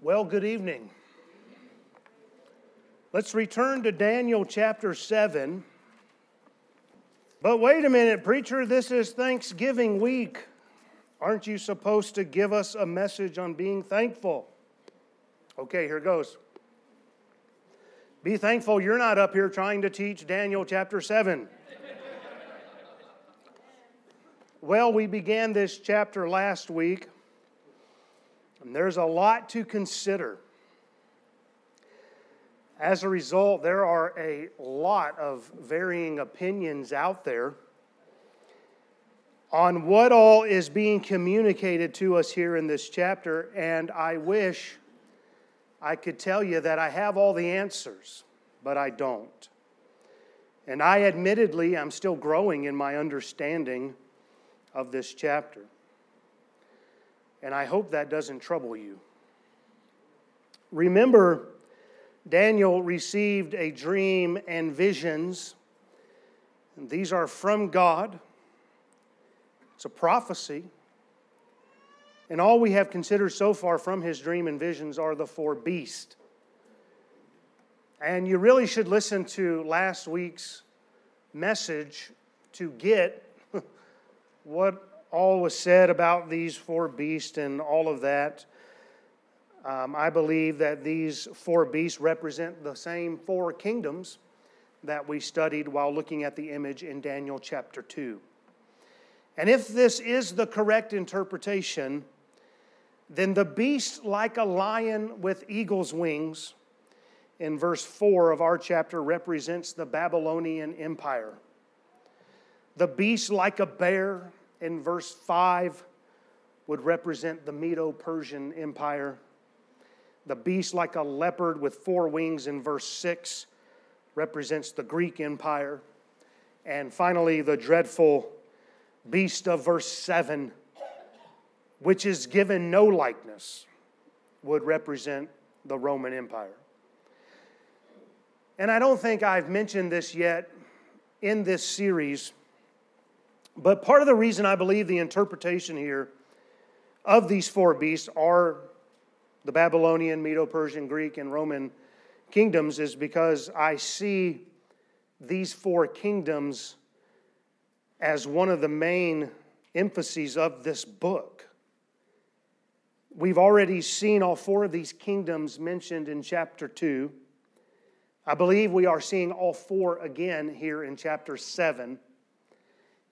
Well, good evening. Let's return to Daniel chapter 7. But wait a minute, preacher, this is Thanksgiving week. Aren't you supposed to give us a message on being thankful? Okay, here goes. Be thankful you're not up here trying to teach Daniel chapter 7. well, we began this chapter last week, and there's a lot to consider. As a result, there are a lot of varying opinions out there on what all is being communicated to us here in this chapter, and I wish I could tell you that I have all the answers, but I don't. And I admittedly, I'm still growing in my understanding of this chapter. And I hope that doesn't trouble you. Remember, Daniel received a dream and visions. And these are from God. It's a prophecy. And all we have considered so far from his dream and visions are the four beasts. And you really should listen to last week's message to get what all was said about these four beasts and all of that. Um, I believe that these four beasts represent the same four kingdoms that we studied while looking at the image in Daniel chapter 2. And if this is the correct interpretation, then the beast, like a lion with eagle's wings, in verse 4 of our chapter, represents the Babylonian Empire. The beast, like a bear, in verse 5, would represent the Medo Persian Empire. The beast, like a leopard with four wings, in verse 6, represents the Greek Empire. And finally, the dreadful beast of verse 7 which is given no likeness, would represent the Roman Empire. And I don't think I've mentioned this yet in this series, but part of the reason I believe the interpretation here of these four beasts are the Babylonian, Medo Persian, Greek, and Roman kingdoms is because I see these four kingdoms as one of the main emphases of this book. We've already seen all four of these kingdoms mentioned in chapter 2. I believe we are seeing all four again here in chapter 7.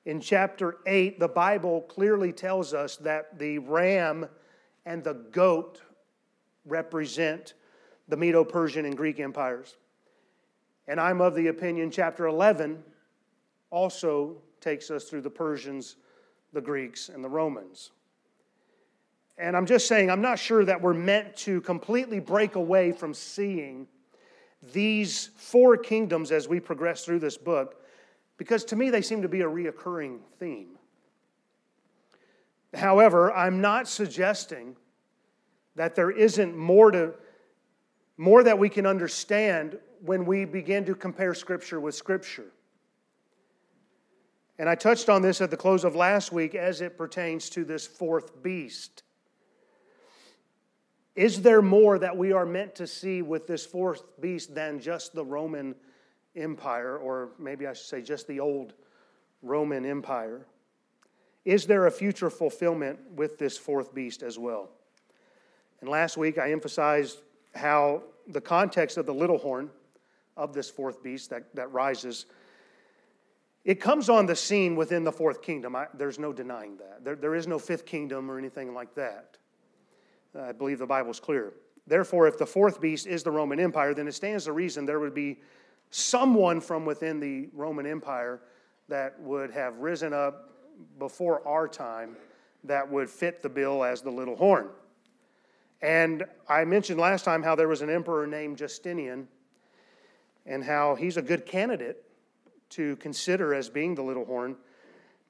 In chapter 8, the Bible clearly tells us that the ram and the goat represent the Medo Persian and Greek empires. And I'm of the opinion chapter 11 also takes us through the Persians, the Greeks, and the Romans. And I'm just saying, I'm not sure that we're meant to completely break away from seeing these four kingdoms as we progress through this book, because to me they seem to be a reoccurring theme. However, I'm not suggesting that there isn't more to more that we can understand when we begin to compare scripture with scripture. And I touched on this at the close of last week as it pertains to this fourth beast. Is there more that we are meant to see with this fourth beast than just the Roman Empire, or maybe I should say just the old Roman Empire? Is there a future fulfillment with this fourth beast as well? And last week I emphasized how the context of the little horn of this fourth beast that, that rises, it comes on the scene within the fourth kingdom. I, there's no denying that. There, there is no fifth kingdom or anything like that. I believe the Bible is clear. Therefore, if the fourth beast is the Roman Empire, then it stands to reason there would be someone from within the Roman Empire that would have risen up before our time that would fit the bill as the little horn. And I mentioned last time how there was an emperor named Justinian and how he's a good candidate to consider as being the little horn.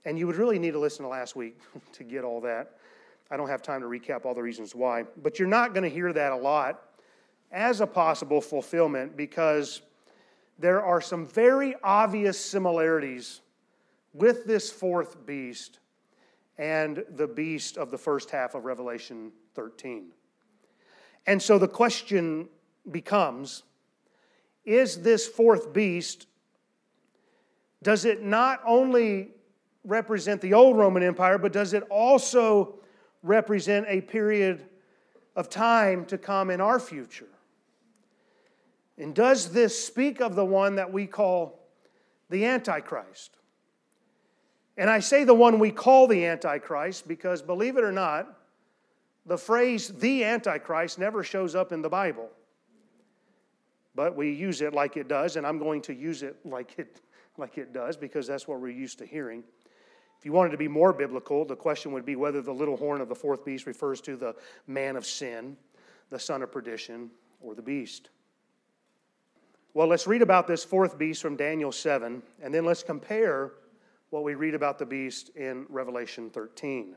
And you would really need to listen to last week to get all that. I don't have time to recap all the reasons why, but you're not going to hear that a lot as a possible fulfillment because there are some very obvious similarities with this fourth beast and the beast of the first half of Revelation 13. And so the question becomes is this fourth beast, does it not only represent the old Roman Empire, but does it also represent a period of time to come in our future? And does this speak of the one that we call the Antichrist? And I say the one we call the Antichrist because, believe it or not, the phrase the Antichrist never shows up in the Bible. But we use it like it does, and I'm going to use it like it, like it does because that's what we're used to hearing. If you wanted to be more biblical, the question would be whether the little horn of the fourth beast refers to the man of sin, the son of perdition, or the beast. Well, let's read about this fourth beast from Daniel 7, and then let's compare what we read about the beast in Revelation 13.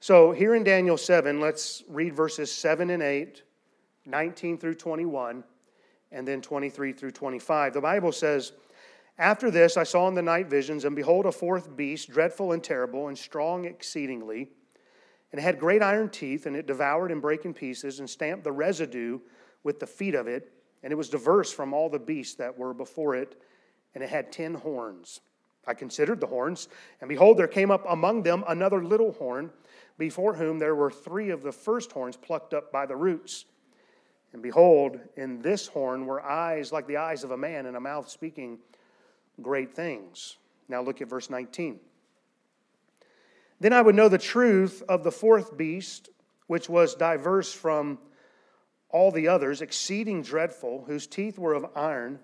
So, here in Daniel 7, let's read verses 7 and 8, 19 through 21, and then 23 through 25. The Bible says, After this I saw in the night visions, and behold, a fourth beast, dreadful and terrible, and strong exceedingly. And it had great iron teeth, and it devoured and brake in pieces, and stamped the residue with the feet of it and it was diverse from all the beasts that were before it, and it had ten horns. I considered the horns, and behold, there came up among them another little horn, before whom there were three of the first horns plucked up by the roots. And behold, in this horn were eyes like the eyes of a man, and a mouth speaking great things. Now look at verse 19. Then I would know the truth of the fourth beast, which was diverse from all the others, exceeding dreadful, whose teeth were of iron,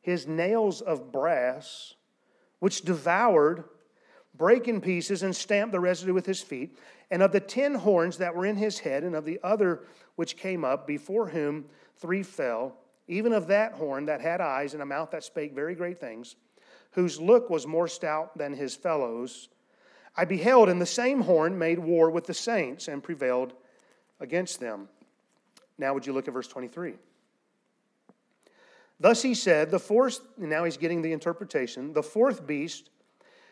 his nails of brass, which devoured, brake in pieces, and stamped the residue with his feet, and of the ten horns that were in his head, and of the other which came up, before whom three fell, even of that horn that had eyes and a mouth that spake very great things, whose look was more stout than his fellows. I beheld, and the same horn made war with the saints and prevailed against them. Now, would you look at verse 23? Thus he said, the fourth, now he's getting the interpretation, the fourth beast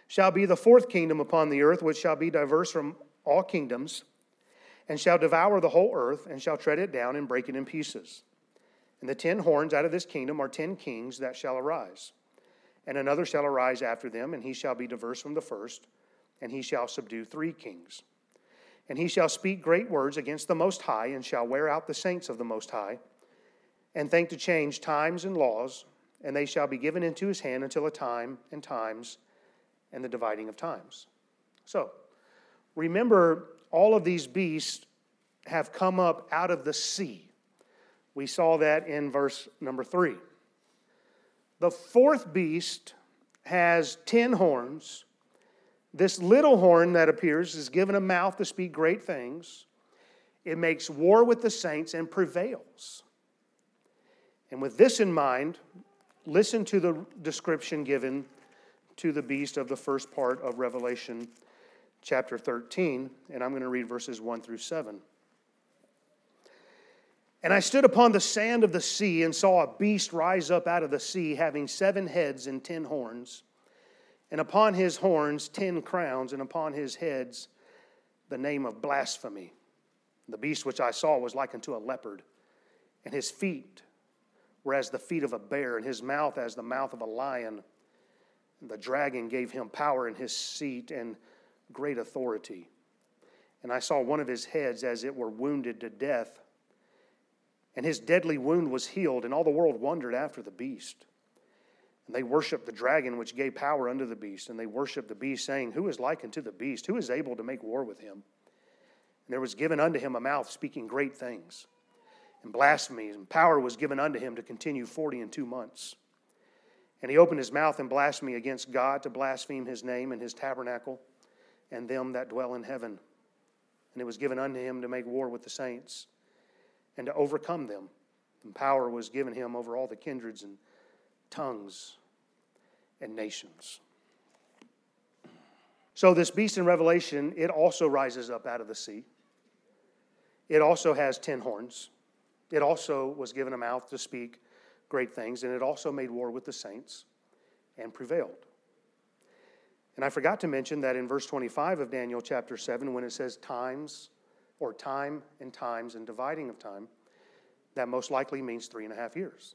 shall be the fourth kingdom upon the earth, which shall be diverse from all kingdoms, and shall devour the whole earth, and shall tread it down and break it in pieces. And the ten horns out of this kingdom are ten kings that shall arise. And another shall arise after them, and he shall be diverse from the first, and he shall subdue three kings. And he shall speak great words against the Most High, and shall wear out the saints of the Most High, and think to change times and laws, and they shall be given into his hand until a time and times and the dividing of times. So, remember, all of these beasts have come up out of the sea. We saw that in verse number three. The fourth beast has ten horns this little horn that appears is given a mouth to speak great things. It makes war with the saints and prevails. And with this in mind, listen to the description given to the beast of the first part of Revelation chapter 13, and I'm going to read verses 1 through 7. And I stood upon the sand of the sea and saw a beast rise up out of the sea, having seven heads and ten horns and upon his horns ten crowns, and upon his heads the name of blasphemy. The beast which I saw was like unto a leopard, and his feet were as the feet of a bear, and his mouth as the mouth of a lion. The dragon gave him power in his seat and great authority. And I saw one of his heads as it were wounded to death, and his deadly wound was healed, and all the world wondered after the beast. And they worshiped the dragon which gave power unto the beast. And they worshiped the beast, saying, Who is like unto the beast? Who is able to make war with him? And there was given unto him a mouth speaking great things and blasphemies, and power was given unto him to continue forty and two months. And he opened his mouth in blasphemy against God to blaspheme his name and his tabernacle and them that dwell in heaven. And it was given unto him to make war with the saints and to overcome them. And power was given him over all the kindreds and tongues and nations. So, this beast in Revelation, it also rises up out of the sea. It also has ten horns. It also was given a mouth to speak great things, and it also made war with the saints and prevailed. And I forgot to mention that in verse 25 of Daniel chapter 7, when it says times or time and times and dividing of time, that most likely means three and a half years.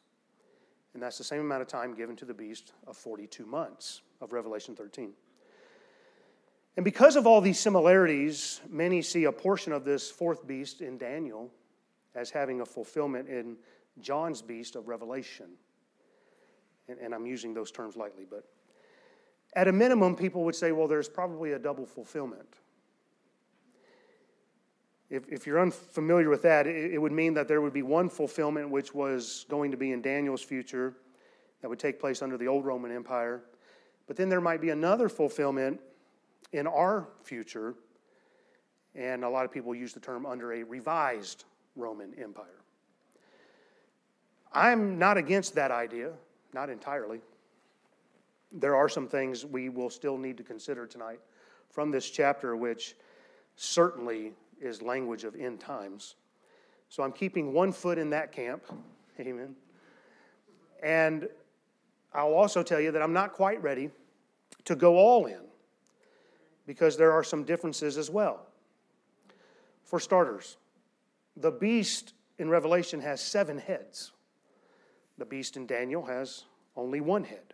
And that's the same amount of time given to the beast of 42 months of Revelation 13. And because of all these similarities, many see a portion of this fourth beast in Daniel as having a fulfillment in John's beast of Revelation. And, and, I'm using those terms lightly, but at a minimum, people would say, well, there's probably a double fulfillment. If, if you're unfamiliar with that, it, it would mean that there would be one fulfillment which was going to be in Daniel's future that would take place under the old Roman Empire. But then there might be another fulfillment in our future, and a lot of people use the term under a revised Roman Empire. I'm not against that idea, not entirely. There are some things we will still need to consider tonight from this chapter, which certainly is language of end times. So I'm keeping one foot in that camp. Amen. And I'll also tell you that I'm not quite ready to go all in because there are some differences as well. For starters, the beast in Revelation has seven heads, the beast in Daniel has only one head.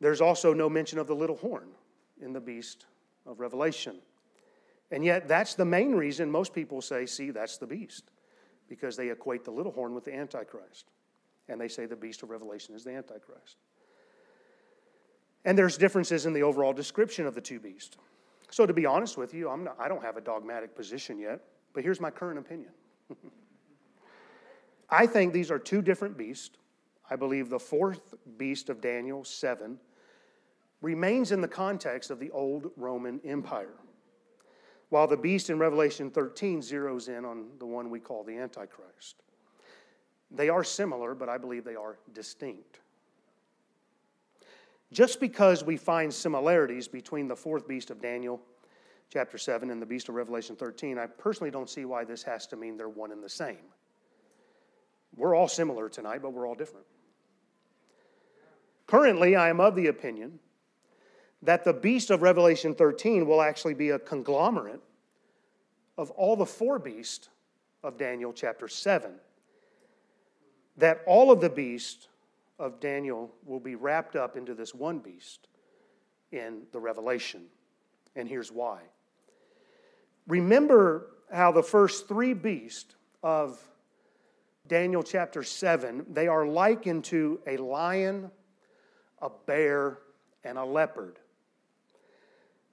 There's also no mention of the little horn in the beast of Revelation. And yet, that's the main reason most people say, see, that's the beast, because they equate the little horn with the Antichrist. And they say the beast of Revelation is the Antichrist. And there's differences in the overall description of the two beasts. So, to be honest with you, I'm not, I don't have a dogmatic position yet, but here's my current opinion. I think these are two different beasts. I believe the fourth beast of Daniel 7 remains in the context of the old Roman Empire while the beast in Revelation 13 zeroes in on the one we call the Antichrist. They are similar, but I believe they are distinct. Just because we find similarities between the fourth beast of Daniel, chapter 7, and the beast of Revelation 13, I personally don't see why this has to mean they're one and the same. We're all similar tonight, but we're all different. Currently, I am of the opinion that the beast of Revelation 13 will actually be a conglomerate of all the four beasts of Daniel chapter 7. That all of the beasts of Daniel will be wrapped up into this one beast in the Revelation. And here's why. Remember how the first three beasts of Daniel chapter 7, they are likened to a lion, a bear, and a leopard.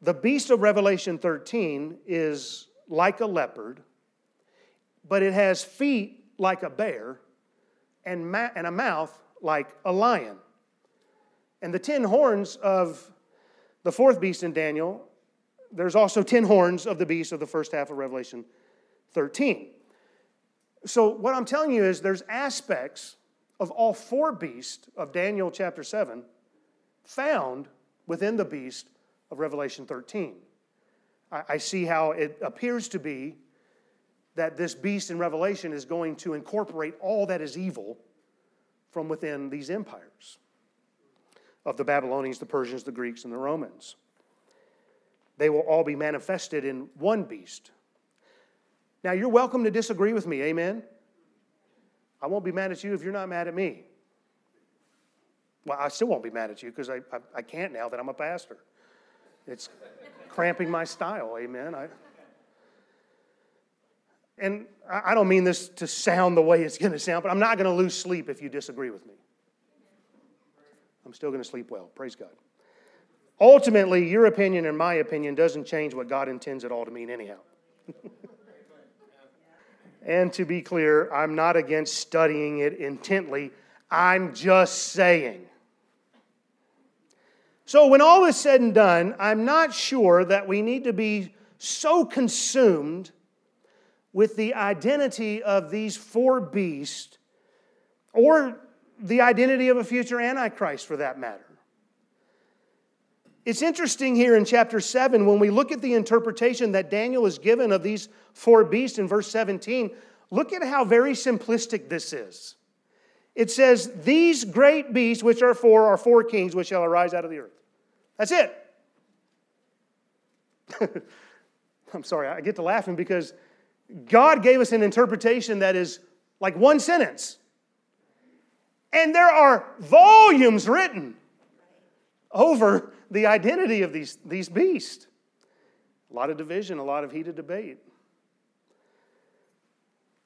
The beast of Revelation 13 is like a leopard, but it has feet like a bear and, ma- and a mouth like a lion. And the ten horns of the fourth beast in Daniel, there's also ten horns of the beast of the first half of Revelation 13. So, what I'm telling you is there's aspects of all four beasts of Daniel chapter 7 found within the beast of Revelation 13. I, I see how it appears to be that this beast in Revelation is going to incorporate all that is evil from within these empires of the Babylonians, the Persians, the Greeks, and the Romans. They will all be manifested in one beast. Now, you're welcome to disagree with me, amen? I won't be mad at you if you're not mad at me. Well, I still won't be mad at you because I, I, I, can't now that I'm a pastor. It's cramping my style, amen. I, and I don't mean this to sound the way it's going to sound, but I'm not going to lose sleep if you disagree with me. I'm still going to sleep well. Praise God. Ultimately, your opinion and my opinion doesn't change what God intends it all to mean, anyhow. and to be clear, I'm not against studying it intently. I'm just saying so, when all is said and done, I'm not sure that we need to be so consumed with the identity of these four beasts or the identity of a future Antichrist for that matter. It's interesting here in chapter 7 when we look at the interpretation that Daniel is given of these four beasts in verse 17. Look at how very simplistic this is. It says, These great beasts, which are four, are four kings which shall arise out of the earth. That's it. I'm sorry, I get to laughing because God gave us an interpretation that is like one sentence. And there are volumes written over the identity of these, these beasts. A lot of division, a lot of heated debate.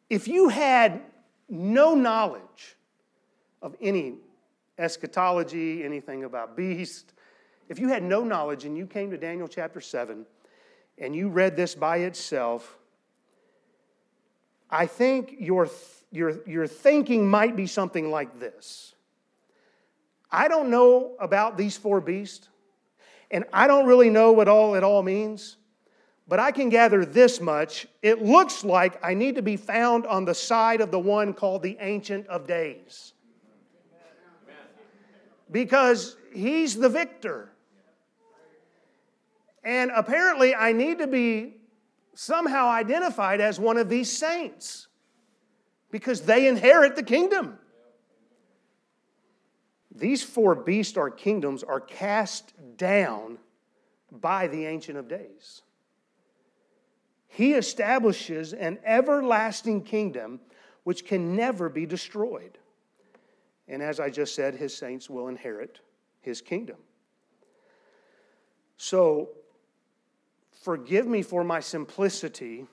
If you had no knowledge of any eschatology, anything about beast, if you had no knowledge and you came to Daniel chapter 7 and you read this by itself, I think your, your, your thinking might be something like this I don't know about these four beasts, and I don't really know what all it all means, but I can gather this much. It looks like I need to be found on the side of the one called the Ancient of Days. Because he's the victor. And apparently, I need to be somehow identified as one of these saints because they inherit the kingdom. These four beasts or kingdoms are cast down by the Ancient of Days. He establishes an everlasting kingdom which can never be destroyed. And as I just said, his saints will inherit his kingdom. So, forgive me for my simplicity,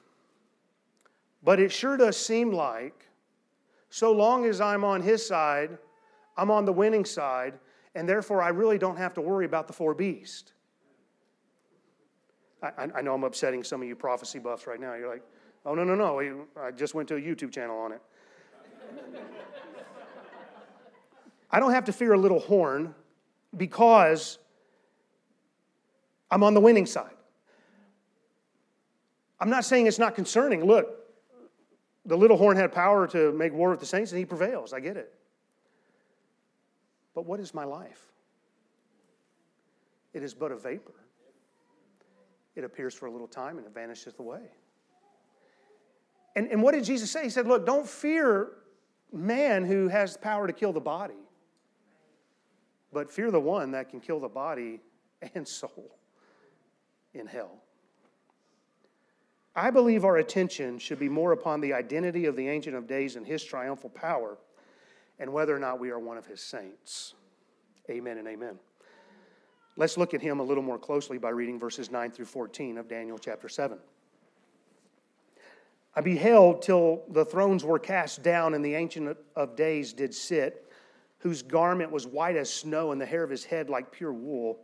but it sure does seem like so long as I'm on his side, I'm on the winning side, and therefore I really don't have to worry about the four beasts. I, I know I'm upsetting some of you prophecy buffs right now. You're like, oh, no, no, no. I just went to a YouTube channel on it. I don't have to fear a little horn because I'm on the winning side. I'm not saying it's not concerning. Look, the little horn had power to make war with the saints and he prevails. I get it. But what is my life? It is but a vapor. It appears for a little time and it vanisheth away. And, and what did Jesus say? He said, Look, don't fear man who has power to kill the body, but fear the one that can kill the body and soul in hell. I believe our attention should be more upon the identity of the Ancient of Days and his triumphal power and whether or not we are one of his saints. Amen and amen. Let's look at him a little more closely by reading verses 9 through 14 of Daniel chapter 7. I beheld till the thrones were cast down, and the Ancient of Days did sit, whose garment was white as snow, and the hair of his head like pure wool.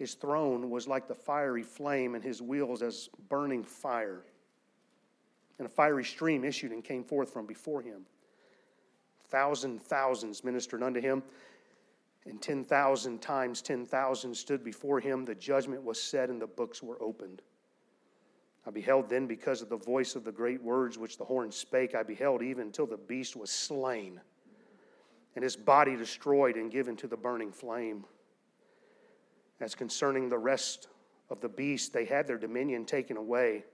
His throne was like the fiery flame, and his wheels as burning fire. And a fiery stream issued and came forth from before him. Thousand thousands ministered unto him, and 10,000 times 10,000 stood before him. The judgment was set, and the books were opened. I beheld then, because of the voice of the great words which the horn spake, I beheld even until the beast was slain, and his body destroyed and given to the burning flame. As concerning the rest of the beasts, they had their dominion taken away,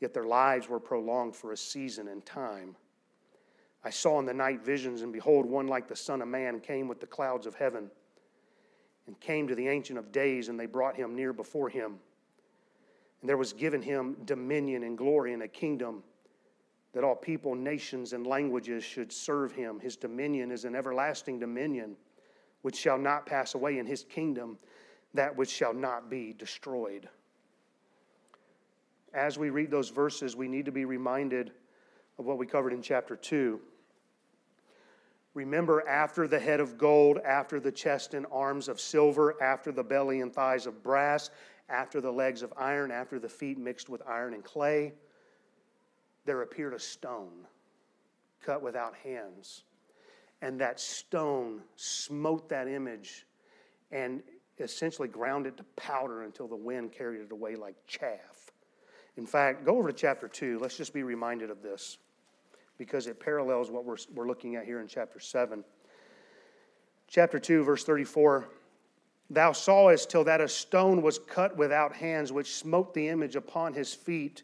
yet their lives were prolonged for a season and time. I saw in the night visions, and behold, one like the Son of Man came with the clouds of heaven, and came to the Ancient of Days, and they brought him near before him. And there was given him dominion and glory and a kingdom that all people, nations, and languages should serve him. His dominion is an everlasting dominion which shall not pass away, in his kingdom that which shall not be destroyed. As we read those verses, we need to be reminded of what we covered in chapter 2. Remember, after the head of gold, after the chest and arms of silver, after the belly and thighs of brass, after the legs of iron, after the feet mixed with iron and clay, there appeared a stone cut without hands. And that stone smote that image and essentially ground it to powder until the wind carried it away like chaff. In fact, go over to chapter 2. Let's just be reminded of this because it parallels what we're, we're looking at here in chapter 7. Chapter 2, verse 34 Thou sawest till that a stone was cut without hands, which smote the image upon his feet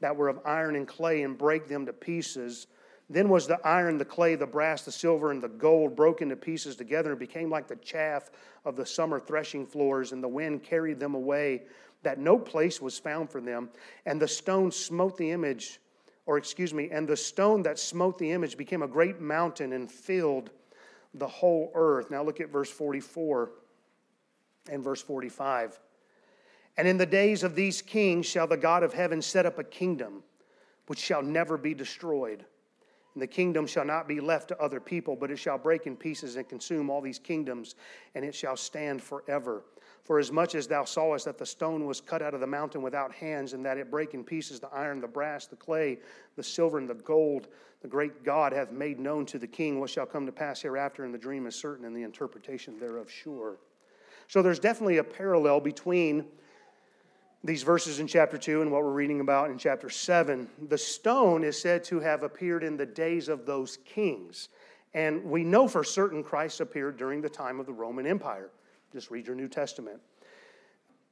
that were of iron and clay, and brake them to pieces. Then was the iron, the clay, the brass, the silver, and the gold broken to pieces together and became like the chaff of the summer threshing floors, and the wind carried them away. that no place was found for them. And the stone smote the image, or excuse me, and the stone that smote the image became a great mountain and filled the whole earth. Now look at verse 44 and verse 45. And in the days of these kings shall the God of heaven set up a kingdom which shall never be destroyed. And the kingdom shall not be left to other people, but it shall break in pieces and consume all these kingdoms, and it shall stand forever. For as much as thou sawest that the stone was cut out of the mountain without hands, and that it brake in pieces the iron, the brass, the clay, the silver, and the gold, the great God hath made known to the king what shall come to pass hereafter, and the dream is certain, and the interpretation thereof sure. So there's definitely a parallel between these verses in chapter 2 and what we're reading about in chapter 7. The stone is said to have appeared in the days of those kings. And we know for certain Christ appeared during the time of the Roman Empire. Just read your New Testament.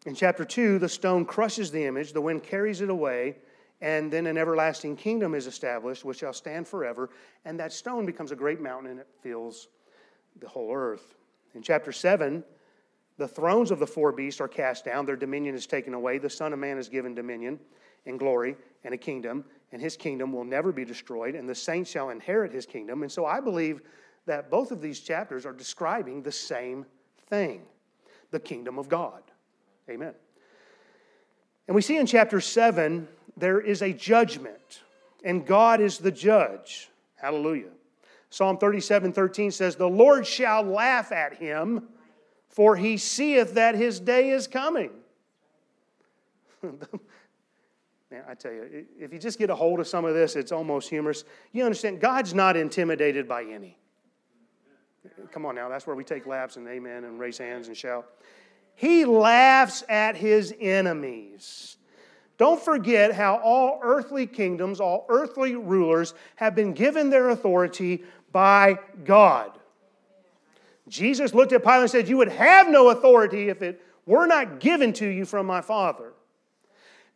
In chapter 2, the stone crushes the image, the wind carries it away, and then an everlasting kingdom is established, which shall stand forever. And that stone becomes a great mountain and it fills the whole earth. In chapter 7, the thrones of the four beasts are cast down, their dominion is taken away. The Son of Man is given dominion and glory and a kingdom, and his kingdom will never be destroyed, and the saints shall inherit his kingdom. And so I believe that both of these chapters are describing the same thing the kingdom of God. Amen. And we see in chapter 7 there is a judgment, and God is the judge. Hallelujah. Psalm 37 13 says, The Lord shall laugh at him for he seeth that his day is coming. Man, I tell you, if you just get a hold of some of this, it's almost humorous. You understand, God's not intimidated by any. Come on now, that's where we take laps and amen and raise hands and shout. He laughs at his enemies. Don't forget how all earthly kingdoms, all earthly rulers have been given their authority by God. Jesus looked at Pilate and said, You would have no authority if it were not given to you from my Father.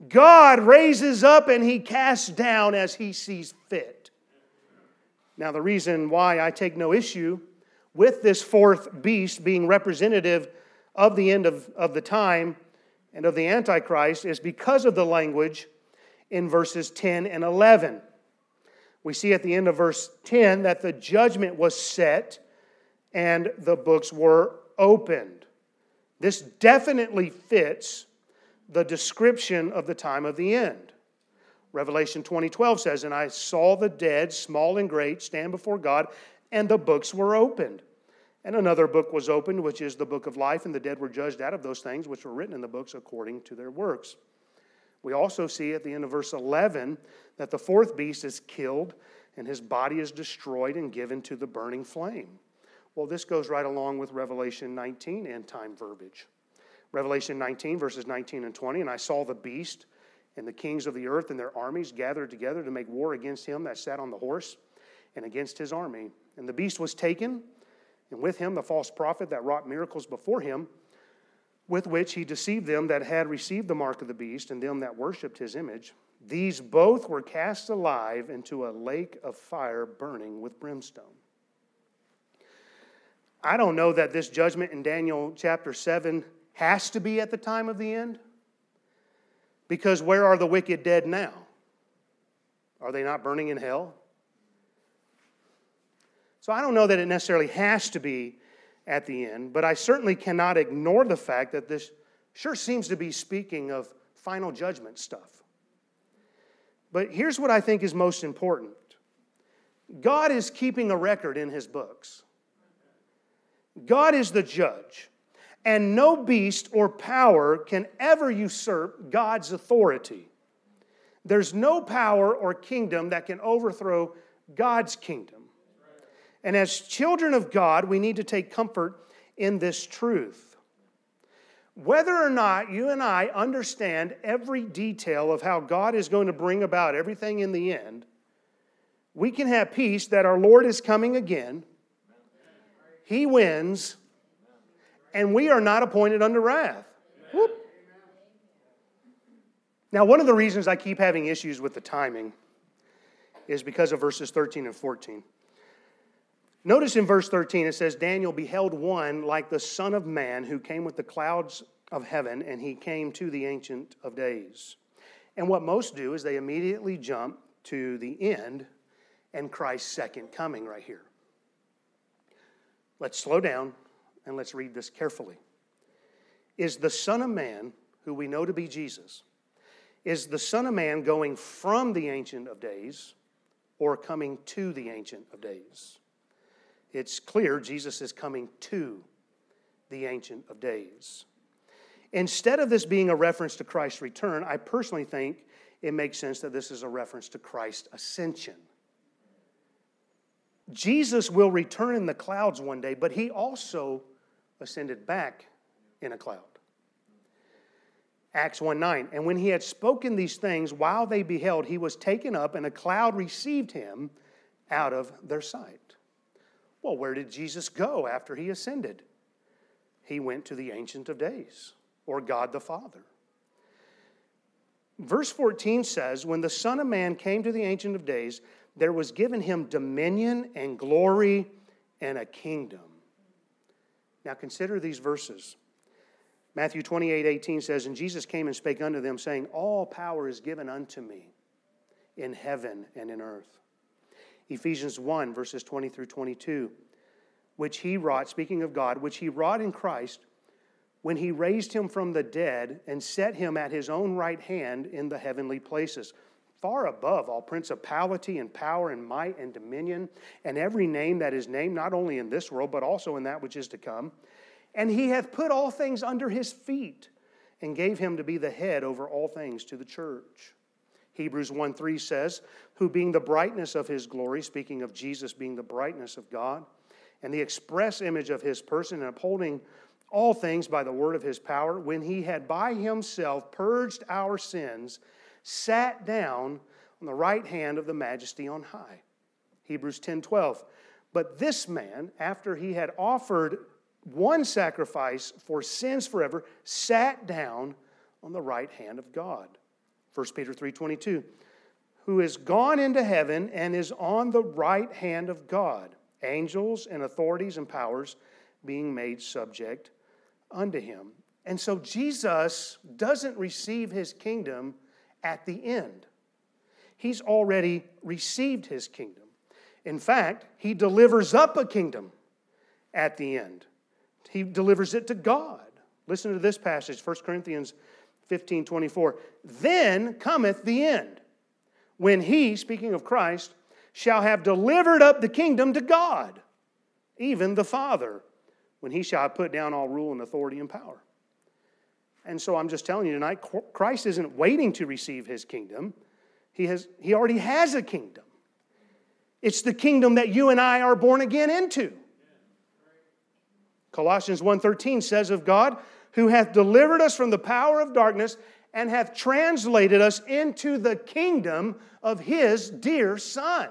God raises up and he casts down as he sees fit. Now, the reason why I take no issue with this fourth beast being representative of the end of, of the time and of the Antichrist is because of the language in verses 10 and 11. We see at the end of verse 10 that the judgment was set and the books were opened. This definitely fits the description of the time of the end. Revelation 20:12 says, "And I saw the dead, small and great, stand before God, and the books were opened. And another book was opened, which is the book of life, and the dead were judged out of those things which were written in the books according to their works." We also see at the end of verse 11 that the fourth beast is killed and his body is destroyed and given to the burning flame. Well, this goes right along with Revelation 19 and time verbiage. Revelation 19, verses 19 and 20. And I saw the beast and the kings of the earth and their armies gathered together to make war against him that sat on the horse and against his army. And the beast was taken, and with him the false prophet that wrought miracles before him, with which he deceived them that had received the mark of the beast and them that worshipped his image. These both were cast alive into a lake of fire burning with brimstone. I don't know that this judgment in Daniel chapter 7 has to be at the time of the end. Because where are the wicked dead now? Are they not burning in hell? So I don't know that it necessarily has to be at the end, but I certainly cannot ignore the fact that this sure seems to be speaking of final judgment stuff. But here's what I think is most important God is keeping a record in his books. God is the judge, and no beast or power can ever usurp God's authority. There's no power or kingdom that can overthrow God's kingdom. And as children of God, we need to take comfort in this truth. Whether or not you and I understand every detail of how God is going to bring about everything in the end, we can have peace that our Lord is coming again he wins, and we are not appointed under wrath. Whoop. Now, one of the reasons I keep having issues with the timing is because of verses 13 and 14. Notice in verse 13 it says, Daniel beheld one like the Son of Man who came with the clouds of heaven, and he came to the Ancient of Days. And what most do is they immediately jump to the end and Christ's second coming right here. Let's slow down and let's read this carefully. Is the Son of Man, who we know to be Jesus, is the Son of Man going from the Ancient of Days or coming to the Ancient of Days? It's clear Jesus is coming to the Ancient of Days. Instead of this being a reference to Christ's return, I personally think it makes sense that this is a reference to Christ's ascension. Jesus will return in the clouds one day, but he also ascended back in a cloud. Acts 1 9. And when he had spoken these things, while they beheld, he was taken up, and a cloud received him out of their sight. Well, where did Jesus go after he ascended? He went to the Ancient of Days, or God the Father. Verse 14 says, When the Son of Man came to the Ancient of Days, there was given him dominion and glory and a kingdom. Now consider these verses. Matthew 28 18 says, And Jesus came and spake unto them, saying, All power is given unto me in heaven and in earth. Ephesians 1, verses 20 through 22, which he wrought, speaking of God, which he wrought in Christ when he raised him from the dead and set him at his own right hand in the heavenly places, far above all principality and power and might and dominion and every name that is named, not only in this world, but also in that which is to come. And he hath put all things under his feet and gave him to be the head over all things to the church. Hebrews 1 3 says, Who being the brightness of his glory, speaking of Jesus being the brightness of God, and the express image of his person, and upholding all things by the word of his power, when he had by himself purged our sins, sat down on the right hand of the majesty on high. Hebrews 10 12. But this man, after he had offered one sacrifice for sins forever, sat down on the right hand of God. 1 Peter 3:22, who is gone into heaven and is on the right hand of God, angels and authorities and powers being made subject unto him. And so Jesus doesn't receive his kingdom at the end. He's already received his kingdom. In fact, he delivers up a kingdom at the end. He delivers it to God. Listen to this passage, 1 Corinthians 15 24. Then cometh the end, when he, speaking of Christ, shall have delivered up the kingdom to God, even the Father, when he shall have put down all rule and authority and power. And so I'm just telling you tonight, Christ isn't waiting to receive his kingdom. He, has, he already has a kingdom. It's the kingdom that you and I are born again into. Colossians 1:13 says of God, who hath delivered us from the power of darkness and hath translated us into the kingdom of his dear son.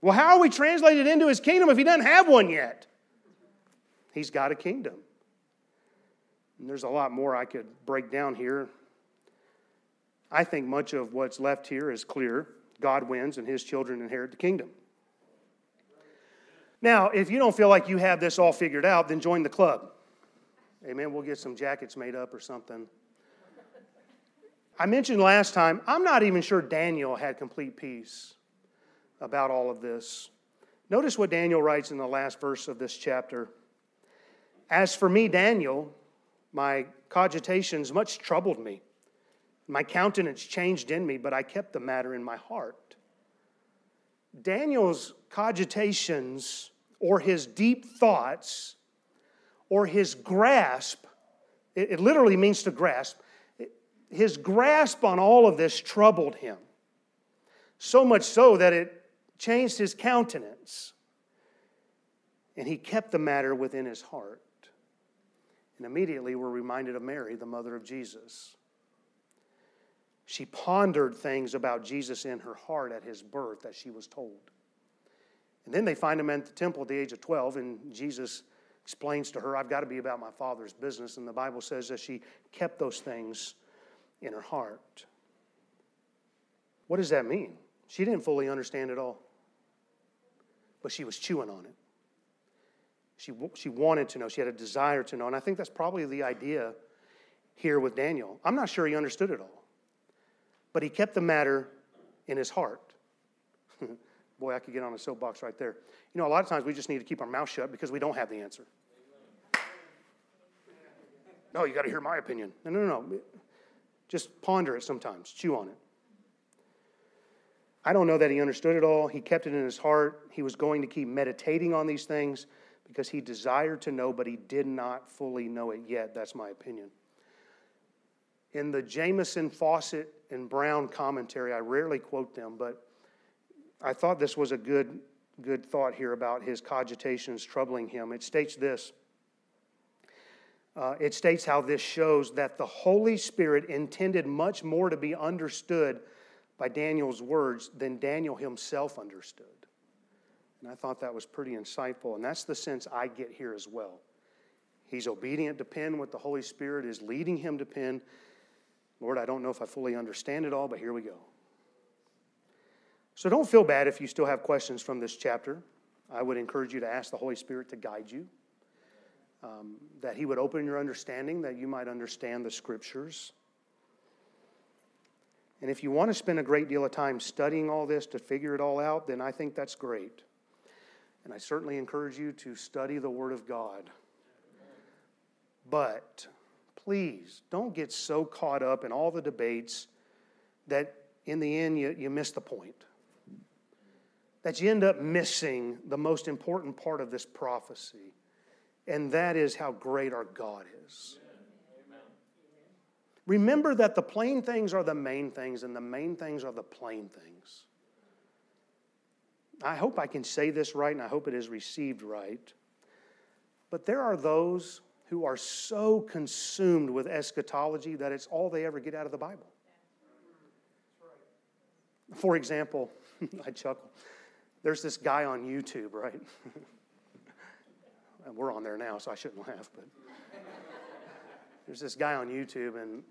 Well, how are we translated into his kingdom if he doesn't have one yet? He's got a kingdom. And there's a lot more I could break down here. I think much of what's left here is clear. God wins and his children inherit the kingdom. Now, if you don't feel like you have this all figured out, then join the club. Amen. We'll get some jackets made up or something. I mentioned last time, I'm not even sure Daniel had complete peace about all of this. Notice what Daniel writes in the last verse of this chapter. As for me, Daniel, my cogitations much troubled me. My countenance changed in me, but I kept the matter in my heart. Daniel's cogitations or his deep thoughts or his grasp, it, it literally means to grasp, his grasp on all of this troubled him. So much so that it changed his countenance. And he kept the matter within his heart. And immediately we're reminded of Mary, the mother of Jesus. She pondered things about Jesus in her heart at his birth that she was told. And then they find him at the temple at the age of 12, and Jesus explains to her, I've got to be about my Father's business. And the Bible says that she kept those things in her heart. What does that mean? She didn't fully understand it all, but she was chewing on it. She, she wanted to know. She had a desire to know. And I think that's probably the idea here with Daniel. I'm not sure he understood it all, but he kept the matter in his heart. Boy, I could get on a soapbox right there. You know, a lot of times we just need to keep our mouth shut because we don't have the answer. No, you got to hear my opinion. No, no, no. Just ponder it sometimes, chew on it. I don't know that he understood it all. He kept it in his heart. He was going to keep meditating on these things because he desired to know, but he did not fully know it yet. That's my opinion. In the Jamieson, Fausset, and Brown commentary, I rarely quote them, but I thought this was a good, good thought here about his cogitations troubling him. It states this. Uh, it states how this shows that the Holy Spirit intended much more to be understood by Daniel's words than Daniel himself understood. And I thought that was pretty insightful. And that's the sense I get here as well. He's obedient to pen what the Holy Spirit is leading him to pen. Lord, I don't know if I fully understand it all, but here we go. So don't feel bad if you still have questions from this chapter. I would encourage you to ask the Holy Spirit to guide you, um, that He would open your understanding, that you might understand the Scriptures. And if you want to spend a great deal of time studying all this to figure it all out, then I think that's great. And I certainly encourage you to study the Word of God. But please don't get so caught up in all the debates that in the end you, you miss the point. That you end up missing the most important part of this prophecy, and that is how great our God is. Remember that the plain things are the main things, and the main things are the plain things. I hope I can say this right, and I hope it is received right. But there are those who are so consumed with eschatology that it's all they ever get out of the Bible. For example, I chuckle. There's this guy on YouTube, right? And we're on there now, so I shouldn't laugh, but there's this guy on YouTube, and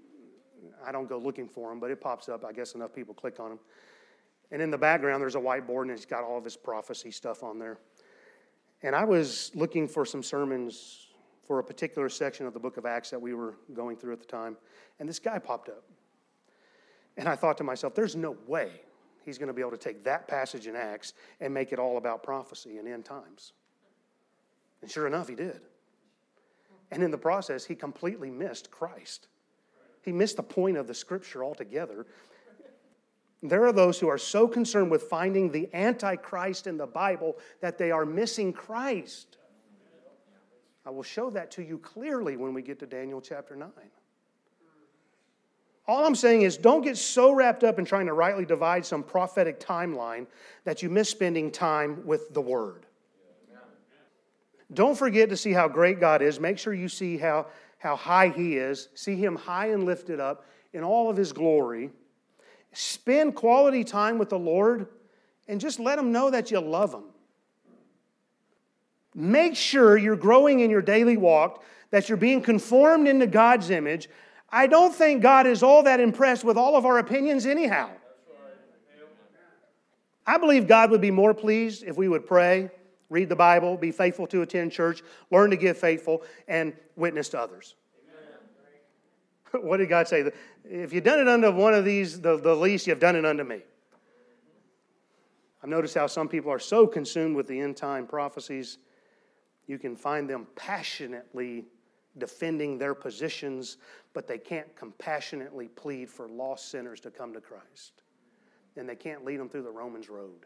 I don't go looking for him, but it pops up. I guess enough people click on him. And in the background, there's a whiteboard, and he's got all of his prophecy stuff on there. And I was looking for some sermons for a particular section of the book of Acts that we were going through at the time, and this guy popped up. And I thought to myself, there's no way he's going to be able to take that passage in Acts and make it all about prophecy and end times. And sure enough, he did. And in the process, he completely missed Christ. He missed the point of the scripture altogether. There are those who are so concerned with finding the Antichrist in the Bible that they are missing Christ. I will show that to you clearly when we get to Daniel chapter 9. All I'm saying is don't get so wrapped up in trying to rightly divide some prophetic timeline that you miss spending time with the Word. Don't forget to see how great God is. Make sure you see how, how high He is. See Him high and lifted up in all of His glory. Spend quality time with the Lord and just let Him know that you love Him. Make sure you're growing in your daily walk, that you're being conformed into God's image. I don't think God is all that impressed with all of our opinions, anyhow. I believe God would be more pleased if we would pray, read the Bible, be faithful to attend church, learn to give faithful, and witness to others. what did God say? If you've done it unto one of these, the, the least, you've done it unto me. I've noticed how some people are so consumed with the end time prophecies you can find them passionately defending their positions, but they can't compassionately plead for lost sinners to come to Christ. And they can't lead them through the Romans road.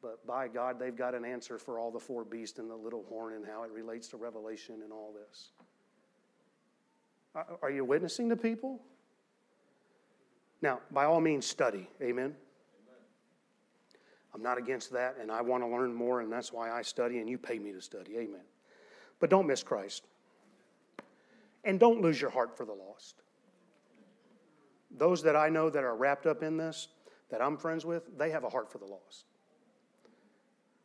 But by God, they've got an answer for all the four beasts and the little horn and how it relates to Revelation and all this. Uh, are you witnessing to people? Now, by all means, study. Amen. I'm not against that, and I want to learn more, and that's why I study, and you pay me to study. Amen. But don't miss Christ. And don't lose your heart for the lost. Those that I know that are wrapped up in this, that I'm friends with, they have a heart for the lost.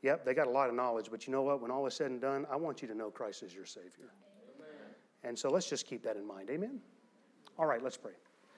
Yep, they got a lot of knowledge, but you know what? When all is said and done, I want you to know Christ is your Savior. And so let's just keep that in mind. Amen? All right, let's pray.